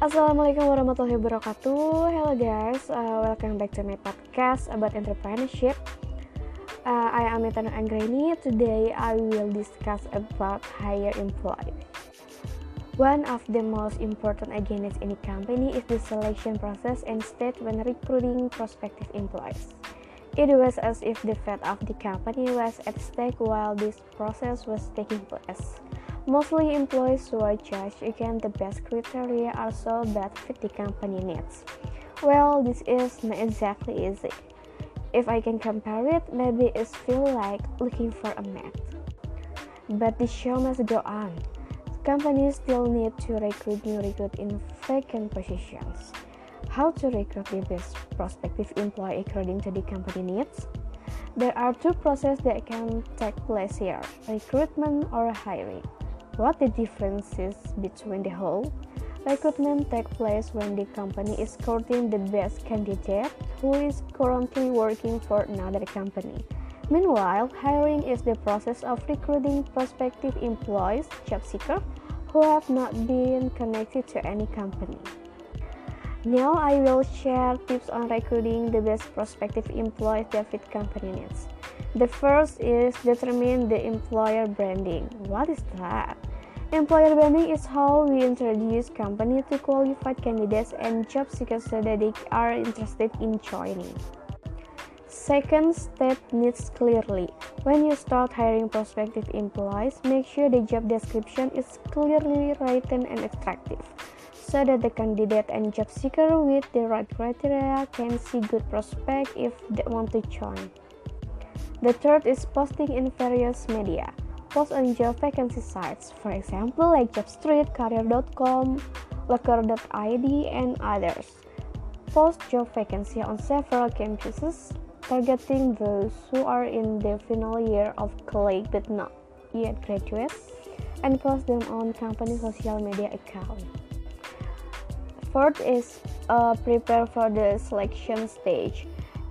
Assalamualaikum warahmatullahi wabarakatuh. Hello guys, uh, welcome back to my podcast about entrepreneurship. Uh, I am Etana Anggreni. Today I will discuss about hire employee. One of the most important agendas in a company is the selection process state when recruiting prospective employees. It was as if the fate of the company was at stake while this process was taking place. Mostly employees who are judged against the best criteria are so that fit the company needs. Well, this is not exactly easy. If I can compare it, maybe it feels like looking for a mate. But the show must go on. Companies still need to recruit new recruit in vacant positions. How to recruit the best prospective employee according to the company needs? There are two processes that can take place here recruitment or hiring. What the differences between the whole? Recruitment takes place when the company is courting the best candidate who is currently working for another company. Meanwhile, hiring is the process of recruiting prospective employees, job seekers, who have not been connected to any company. Now I will share tips on recruiting the best prospective employees that fit company needs. The first is determine the employer branding. What is that? Employer branding is how we introduce company to qualified candidates and job seekers so that they are interested in joining. Second step needs clearly. When you start hiring prospective employees, make sure the job description is clearly written and attractive so that the candidate and job seeker with the right criteria can see good prospect if they want to join. The third is posting in various media post on job vacancy sites, for example like JobStreet, Karir.com, Loker.id, and others. Post job vacancy on several campuses, targeting those who are in the final year of college but not yet graduates, and post them on company social media account. Fourth is uh, prepare for the selection stage.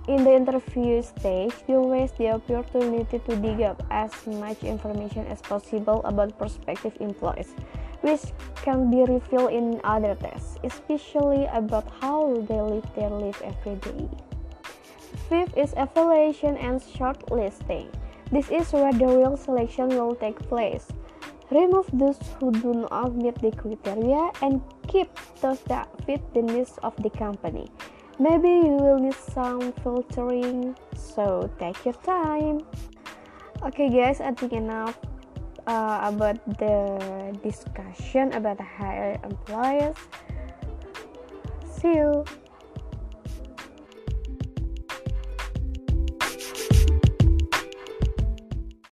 In the interview stage, you waste the opportunity to dig up as much information as possible about prospective employees, which can be revealed in other tests, especially about how they live their life every day. Fifth is evaluation and shortlisting. This is where the real selection will take place. Remove those who do not meet the criteria and keep those that fit the needs of the company. Maybe you will need some filtering, so take your time. Okay, guys, I think enough uh, about the discussion about hire employees. See you.